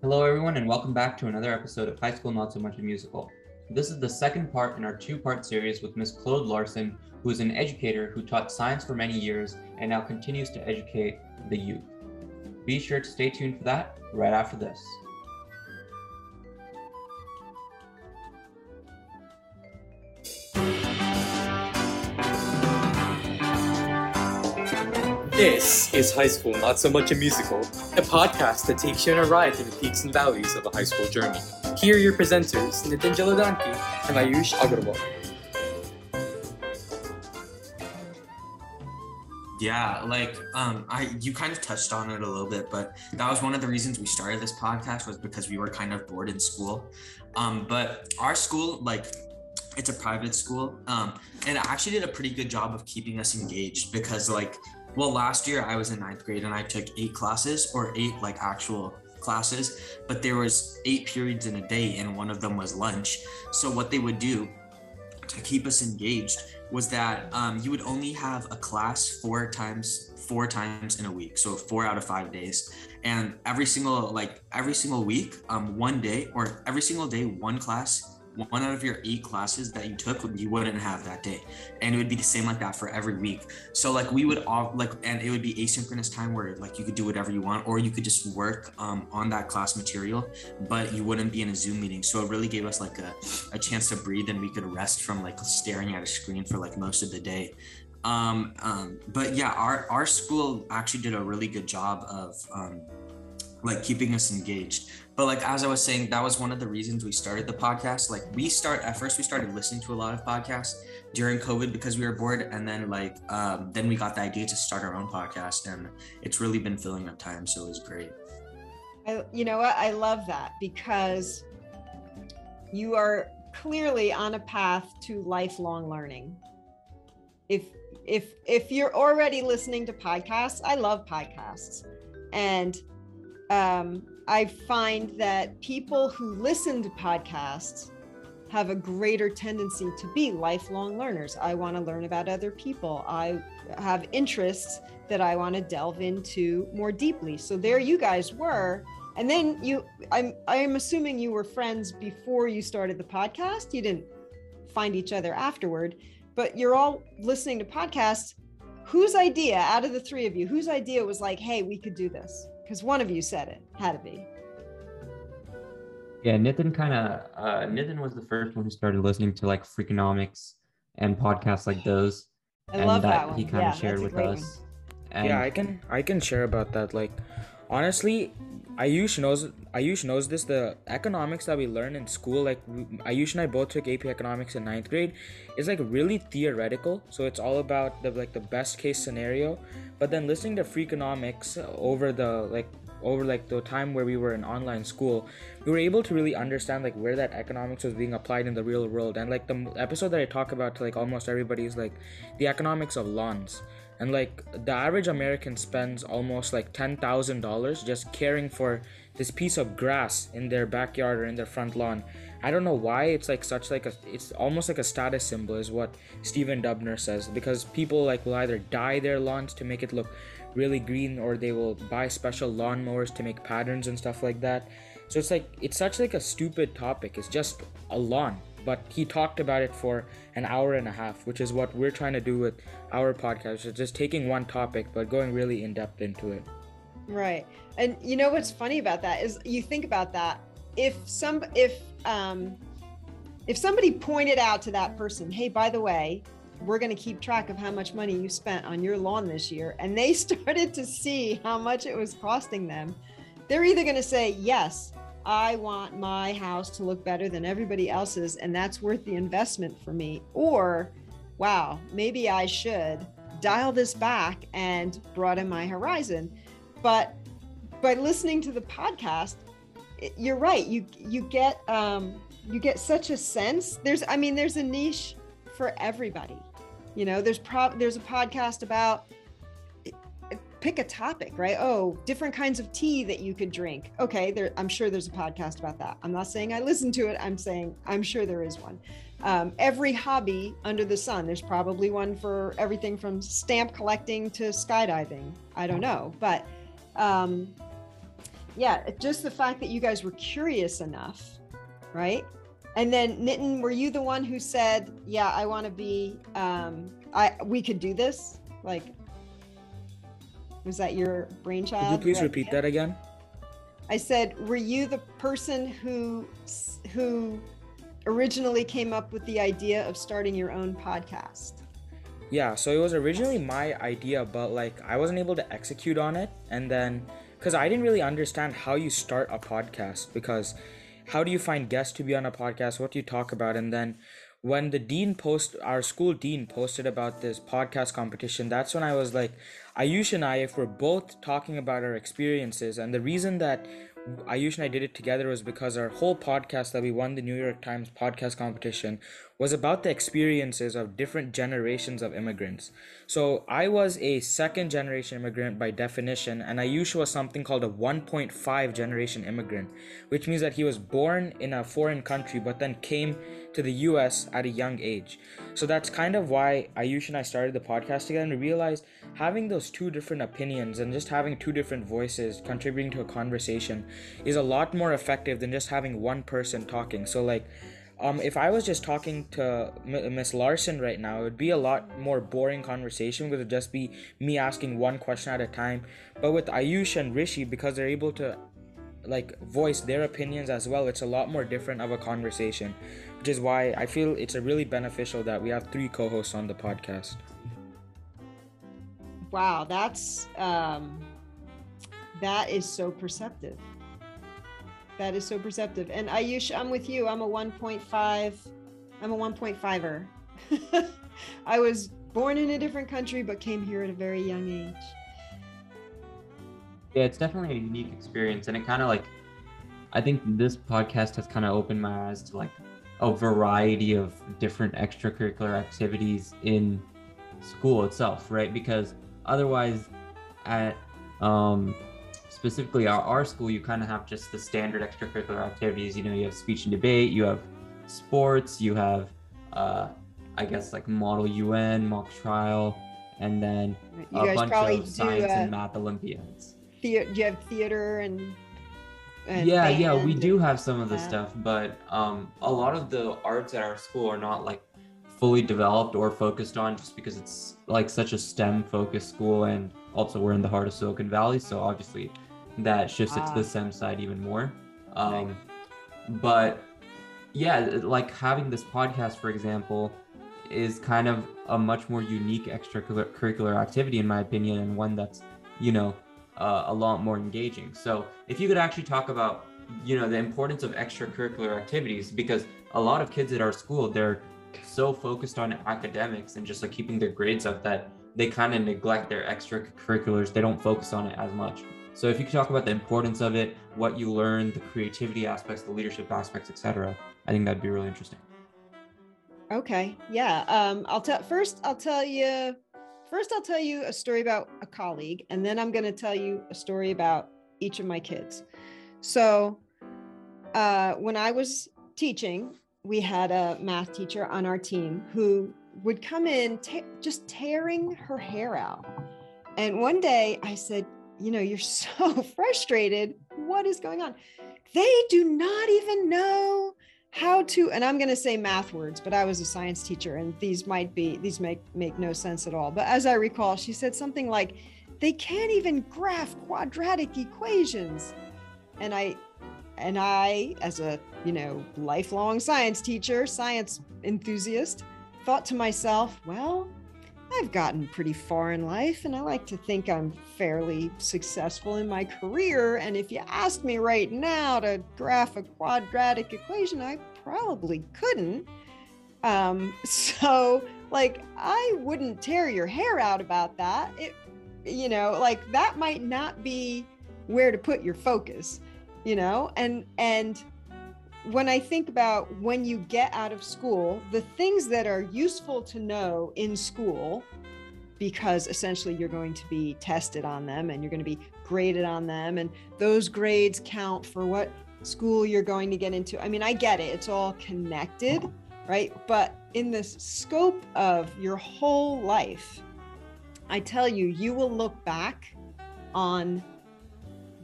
Hello, everyone, and welcome back to another episode of High School Not So Much a Musical. This is the second part in our two part series with Miss Claude Larson, who is an educator who taught science for many years and now continues to educate the youth. Be sure to stay tuned for that right after this. This is High School Not So Much a Musical, a podcast that takes you on a ride through the peaks and valleys of a high school journey. Here are your presenters, Nitin Jaladanki and Ayush Agarwal. Yeah, like um I you kind of touched on it a little bit, but that was one of the reasons we started this podcast was because we were kind of bored in school. Um but our school like it's a private school um and it actually did a pretty good job of keeping us engaged because like well last year I was in ninth grade and I took eight classes or eight like actual classes, but there was eight periods in a day and one of them was lunch. So what they would do to keep us engaged was that um, you would only have a class four times four times in a week so four out of five days and every single like every single week um, one day or every single day one class one out of your eight classes that you took you wouldn't have that day. And it would be the same like that for every week. So like we would all like and it would be asynchronous time where like you could do whatever you want or you could just work um, on that class material but you wouldn't be in a zoom meeting. So it really gave us like a, a chance to breathe and we could rest from like staring at a screen for like most of the day. Um, um but yeah our our school actually did a really good job of um like keeping us engaged. But like as i was saying that was one of the reasons we started the podcast. Like we start at first we started listening to a lot of podcasts during covid because we were bored. And then like um, then we got the idea to start our own podcast and it's really been filling up time so it was great. I, you know what? I love that because you are clearly on a path to lifelong learning. If if if you're already listening to podcasts i love podcasts. And um, I find that people who listen to podcasts have a greater tendency to be lifelong learners. I want to learn about other people. I have interests that I want to delve into more deeply. So there you guys were. And then you I'm I'm assuming you were friends before you started the podcast. You didn't find each other afterward, but you're all listening to podcasts. Whose idea out of the three of you, whose idea was like, "Hey, we could do this?" Because one of you said it had to be. Yeah Nathan kind of uh nitin was the first one who started listening to like freakonomics and podcasts like those. I and love that, that one. he kind yeah, of shared with us. yeah i can i can share about that. Like honestly Ayush knows Ayush knows this. The economics that we learn in school, like Ayush and I both took AP economics in ninth grade, is like really theoretical. So it's all about the like the best case scenario. But then listening to Freakonomics over the like over like the time where we were in online school we were able to really understand like where that economics was being applied in the real world and like the episode that i talk about to like almost everybody is like the economics of lawns and like the average american spends almost like $10000 just caring for this piece of grass in their backyard or in their front lawn i don't know why it's like such like a it's almost like a status symbol is what stephen dubner says because people like will either dye their lawns to make it look really green or they will buy special lawnmowers to make patterns and stuff like that so it's like it's such like a stupid topic it's just a lawn but he talked about it for an hour and a half, which is what we're trying to do with our podcast. It's just taking one topic but going really in depth into it. Right. And you know what's funny about that is you think about that if some if um if somebody pointed out to that person, "Hey, by the way, we're going to keep track of how much money you spent on your lawn this year," and they started to see how much it was costing them, they're either going to say, "Yes, I want my house to look better than everybody else's, and that's worth the investment for me. Or, wow, maybe I should dial this back and broaden my horizon. But by listening to the podcast, you're right. You you get um, you get such a sense. There's I mean, there's a niche for everybody. You know, there's there's a podcast about pick a topic, right? Oh, different kinds of tea that you could drink. Okay, there, I'm sure there's a podcast about that. I'm not saying I listen to it. I'm saying I'm sure there is one. Um, every hobby under the sun, there's probably one for everything from stamp collecting to skydiving. I don't know, but um, yeah, just the fact that you guys were curious enough, right? And then Nitin, were you the one who said, "Yeah, I want to be um I we could do this?" Like was that your brainchild? Could you please repeat that again? I said, "Were you the person who who originally came up with the idea of starting your own podcast?" Yeah, so it was originally my idea, but like I wasn't able to execute on it. And then, because I didn't really understand how you start a podcast, because how do you find guests to be on a podcast? What do you talk about? And then when the dean post, our school dean posted about this podcast competition, that's when I was like, Ayush and I, if we're both talking about our experiences, and the reason that Ayush and I did it together was because our whole podcast that we won the New York Times podcast competition was about the experiences of different generations of immigrants. So I was a second generation immigrant by definition, and Ayush was something called a 1.5 generation immigrant, which means that he was born in a foreign country but then came to the US at a young age. So that's kind of why Ayush and I started the podcast together and realized having those two different opinions and just having two different voices contributing to a conversation is a lot more effective than just having one person talking. So like um, if I was just talking to Miss Larson right now, it would be a lot more boring conversation because it would just be me asking one question at a time. But with Ayush and Rishi, because they're able to like voice their opinions as well, it's a lot more different of a conversation, which is why I feel it's a really beneficial that we have three co-hosts on the podcast. Wow, that's um that is so perceptive. That is so perceptive. And Ayush, I'm with you. I'm a 1.5. I'm a 1.5er. I was born in a different country but came here at a very young age. Yeah, it's definitely a unique experience, and it kind of like, I think this podcast has kind of opened my eyes to like a variety of different extracurricular activities in school itself, right? Because otherwise, at um, specifically our, our school, you kind of have just the standard extracurricular activities. You know, you have speech and debate, you have sports, you have, uh, I guess, like model UN, mock trial, and then You a bunch of do science uh, and math Olympiads. thea- do you have theater and, yeah yeah we do have some of the that. stuff but um a lot of the arts at our school are not like fully developed or focused on just because it's like such a stem focused school and also we're in the heart of silicon valley so obviously that shifts it to Ah. the stem side even more. Um but yeah like having this podcast for example is kind of a much more unique extracurricular activity in my opinion and one that's you know uh, a lot more engaging. So if you could actually talk about you know the importance of extracurricular activities because a lot of kids at our school they're so focused on academics and just like keeping their grades up that they kind of neglect their extracurriculars. They don't focus on it as much so if you could talk about the importance of it what you learned the creativity aspects the leadership aspects etc i think that'd be really interesting Okay. Yeah. Um, I'll tell first. I'll tell you. First, I'll tell you a story about a colleague, and then I'm going to tell you a story about each of my kids. So, uh, when I was teaching, we had a math teacher on our team who would come in ta- just tearing her hair out. And one day I said, You know, you're so frustrated. What is going on? They do not even know how to and i'm going to say math words but i was a science teacher and these might be these make make no sense at all but as i recall she said something like they can't even graph quadratic equations and i and i as a you know lifelong science teacher science enthusiast thought to myself well i've gotten pretty far in life and i like to think i'm fairly successful in my career and if you asked me right now to graph a quadratic equation i probably couldn't. Um so like i wouldn't tear your hair out about that. It you know like that might not be where to put your focus you know? And and when I think about when you get out of school, the things that are useful to know in school, because essentially you're going to be tested on them and you're going to be graded on them, and those grades count for what school you're going to get into. I mean, I get it, it's all connected, right? But in the scope of your whole life, I tell you, you will look back on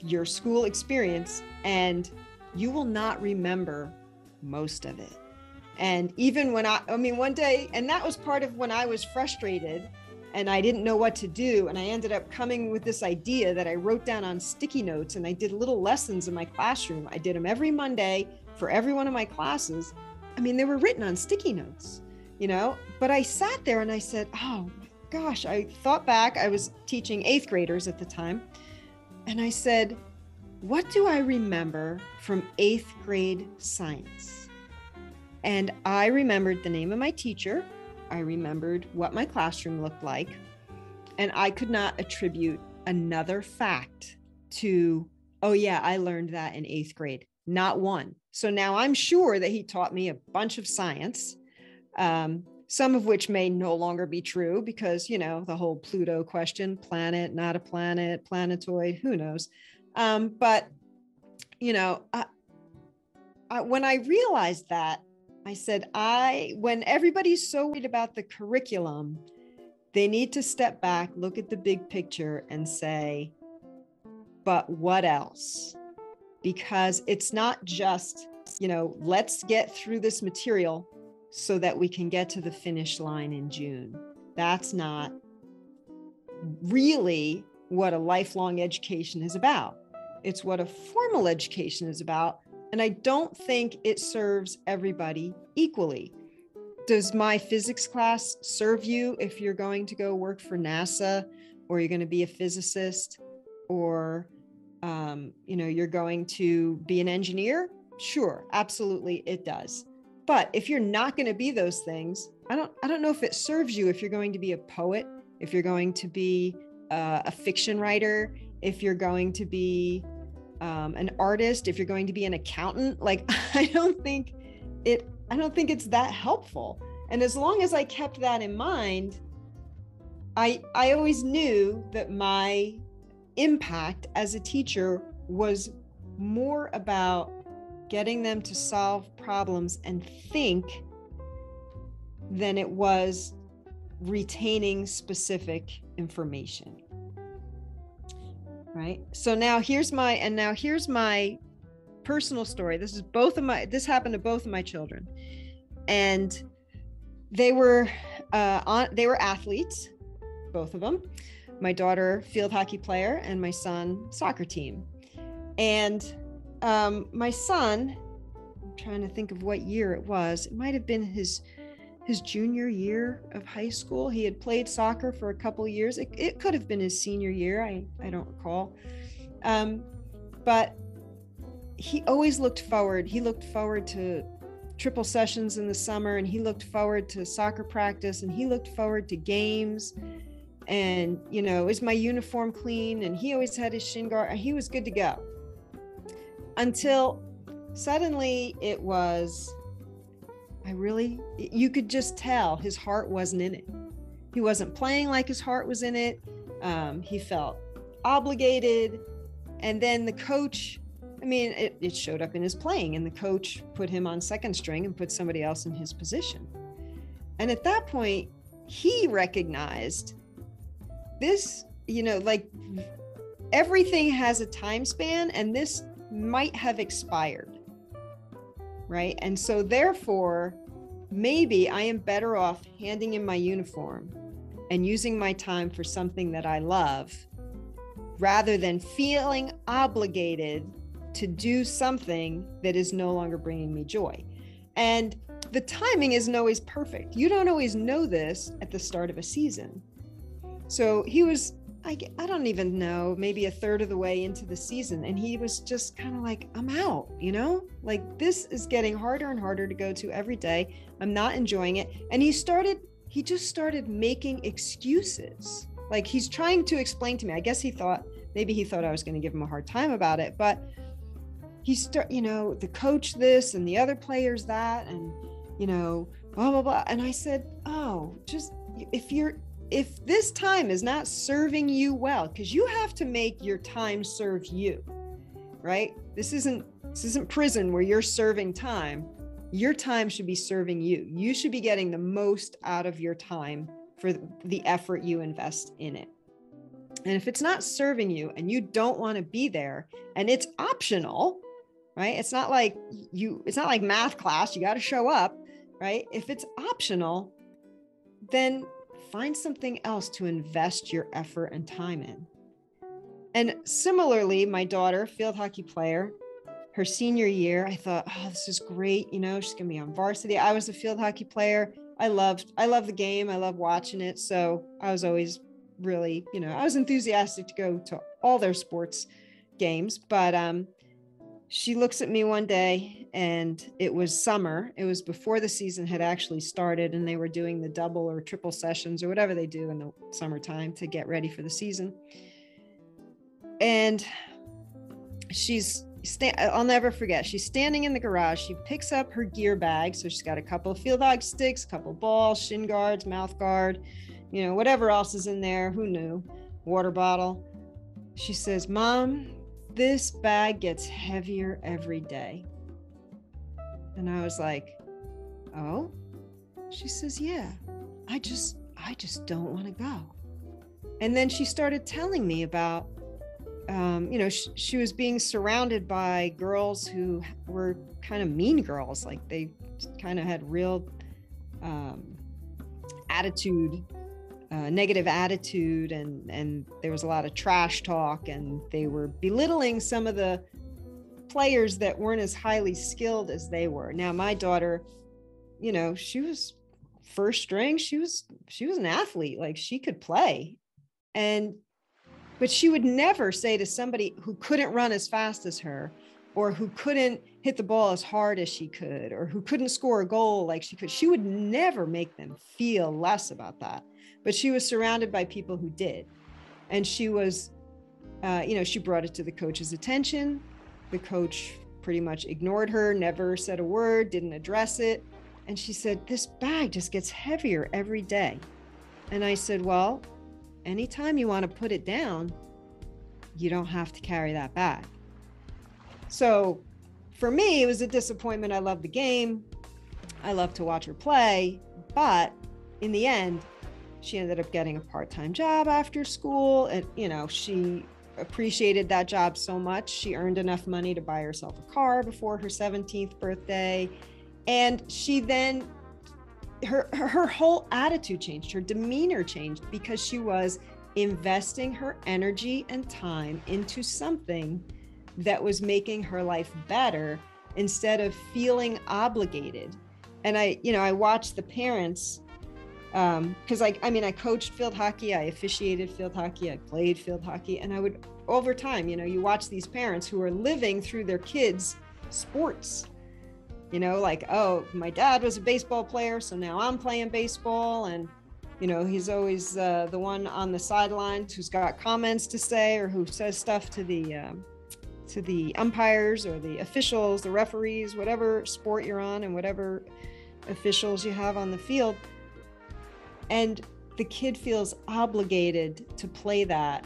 your school experience and you will not remember most of it. And even when I, I mean, one day, and that was part of when I was frustrated and I didn't know what to do. And I ended up coming with this idea that I wrote down on sticky notes and I did little lessons in my classroom. I did them every Monday for every one of my classes. I mean, they were written on sticky notes, you know, but I sat there and I said, oh gosh, I thought back. I was teaching eighth graders at the time. And I said, what do I remember from eighth grade science? And I remembered the name of my teacher. I remembered what my classroom looked like. And I could not attribute another fact to, oh, yeah, I learned that in eighth grade. Not one. So now I'm sure that he taught me a bunch of science, um, some of which may no longer be true because, you know, the whole Pluto question planet, not a planet, planetoid, who knows. Um, but, you know, I, I, when I realized that, I said, I, when everybody's so worried about the curriculum, they need to step back, look at the big picture, and say, but what else? Because it's not just, you know, let's get through this material so that we can get to the finish line in June. That's not really what a lifelong education is about. It's what a formal education is about. And I don't think it serves everybody equally. Does my physics class serve you if you're going to go work for NASA or you're going to be a physicist or um, you know you're going to be an engineer? Sure, absolutely it does. But if you're not going to be those things, I don't I don't know if it serves you if you're going to be a poet, if you're going to be uh, a fiction writer, if you're going to be um, an artist, if you're going to be an accountant, like I don't think it, I don't think it's that helpful. And as long as I kept that in mind, I I always knew that my impact as a teacher was more about getting them to solve problems and think than it was retaining specific information right? So now here's my and now here's my personal story. This is both of my this happened to both of my children. And they were uh on they were athletes both of them my daughter field hockey player and my son soccer team. And um my son i'm trying to think of what year it was it might have been his his junior year of high school. He had played soccer for a couple years. It, it, could have been his senior year. I, I don't recall. Um, but he always looked forward. He looked forward to triple sessions in the summer and he looked forward to soccer practice and he looked forward to games. And, you know, is my uniform clean? And he always had his shin guard. He was good to go until suddenly it was I really, you could just tell his heart wasn't in it. He wasn't playing like his heart was in it. Um, he felt obligated. And then the coach, I mean, it, it showed up in his playing, and the coach put him on second string and put somebody else in his position. And at that point, he recognized this, you know, like everything has a time span, and this might have expired right? And so, therefore, maybe I am better off handing in my uniform and using my time for something that I love rather than feeling obligated to do something that is no longer bringing me joy. And the timing isn't always perfect. You don't always know this at the start of a season. So he was I, I don't even know, maybe a third of the way into the season. And he was just kind of like, I'm out, you know, like this is getting harder and harder to go to every day. I'm not enjoying it. And he started, he just started making excuses. Like he's trying to explain to me. I guess he thought, maybe he thought I was going to give him a hard time about it. But he start, you know, the coach this and the other players that, and, you know, blah, blah, blah. And I said, oh, just if you're, if this time is not serving you well because you have to make your time serve you right this isn't this isn't prison where you're serving time your time should be serving you you should be getting the most out of your time for the effort you invest in it And if it's not serving you and you don't want to be there and it's optional, right? It's not like you, it's not like math class, you got to show up, right? If it's optional, then find something else to invest your effort and time in. And similarly, my daughter, field hockey player, her senior year, I thought, oh, this is great. You know, she's gonna be on varsity. I was a field hockey player. I loved, I love the game. I love watching it. So I was always really, you know, I was enthusiastic to go to all their sports games. But um, she looks at me one day and it was summer. It was before the season had actually started and they were doing the double or triple sessions or whatever they do in the summertime to get ready for the season. And she's sta- I'll never forget. She's standing in the garage. She picks up her gear bag. So she's got a couple of field hockey sticks, a couple balls, shin guards, mouth guard, you know, whatever else is in there. Who knew? Water bottle. She says, Mom, this bag gets heavier every day. And I was like, Oh? She says, Yeah, I just, I just don't want to go. And then she started telling me about, um, you know, sh- she was being surrounded by girls who were kind of mean girls. Like they kind of had real um, attitude negative attitude and and there was a lot of trash talk and they were belittling some of the players that weren't as highly skilled as they were. Now my daughter you know she was first string she was she was an athlete like she could play. And but she would never say to somebody who couldn't run as fast as her or who couldn't hit the ball as hard as she could or who couldn't score a goal like she could she would never make them feel less about that but she was surrounded by people who did. And she was uh, you know she brought it to the coach's attention. The coach pretty much ignored her never said a word didn't address it. And she said this bag just gets heavier every day. And i said well anytime you want to put it down you don't have to carry that bag. So for me it was a disappointment. I love the game. I love to watch her play. But in the end she ended up getting a part-time job after school and you know she appreciated that job so much she earned enough money to buy herself a car before her 17th birthday and she then her her whole attitude changed her demeanor changed because she was investing her energy and time into something that was making her life better instead of feeling obligated. And i you know i watched the parents um because like i mean i coached field hockey i officiated field hockey i played field hockey and i would over time you know you watch these parents who are living through their kids sports. You know like oh my dad was a baseball player so now i'm playing baseball and you know he's always uh, the one on the sidelines who's got comments to say or who says stuff to the um, to the umpires or the officials the referees whatever sport you're on and whatever officials you have on the field and the kid feels obligated to play that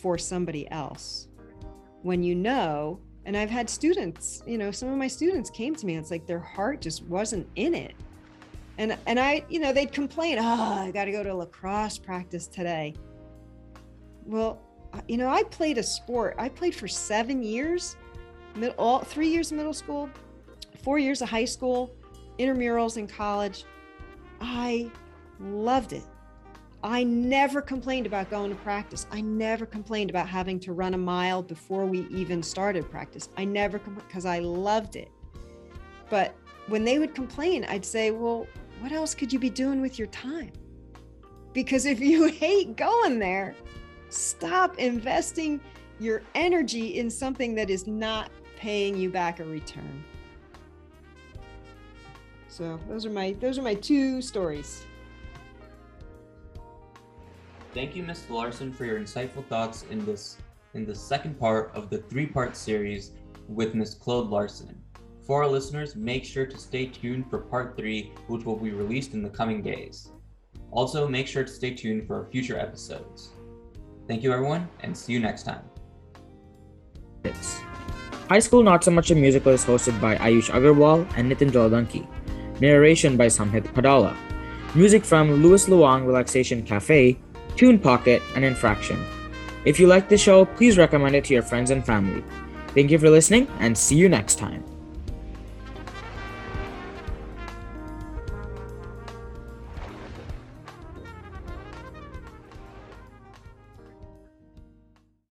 for somebody else. When you know and i've had students you know some of my students came to me it's like their heart just wasn't in it. And and i you know they'd complain oh i got to go to lacrosse practice today. Well you know i played a sport i played for seven years all three years of middle school four years of high school intramurals in college. I loved it. I never complained about going to practice. I never complained about having to run a mile before we even started practice. I never because I loved it. But when they would complain, I'd say, "Well, what else could you be doing with your time?" Because if you hate going there, stop investing your energy in something that is not paying you back a return. So, those are my those are my two stories. Thank you, Ms. Larson, for your insightful thoughts in this in the second part of the three-part series with Ms. Claude Larson. For our listeners, make sure to stay tuned for part three, which will be released in the coming days. Also, make sure to stay tuned for our future episodes. Thank you, everyone, and see you next time. High School Not So Much a Musical is hosted by Ayush Agarwal and Nitin Jaldanki. Narration by Samhit Padala. Music from Louis Luang Relaxation Cafe Tune Pocket, and Infraction. If you like the show, please recommend it to your friends and family. Thank you for listening and see you next time.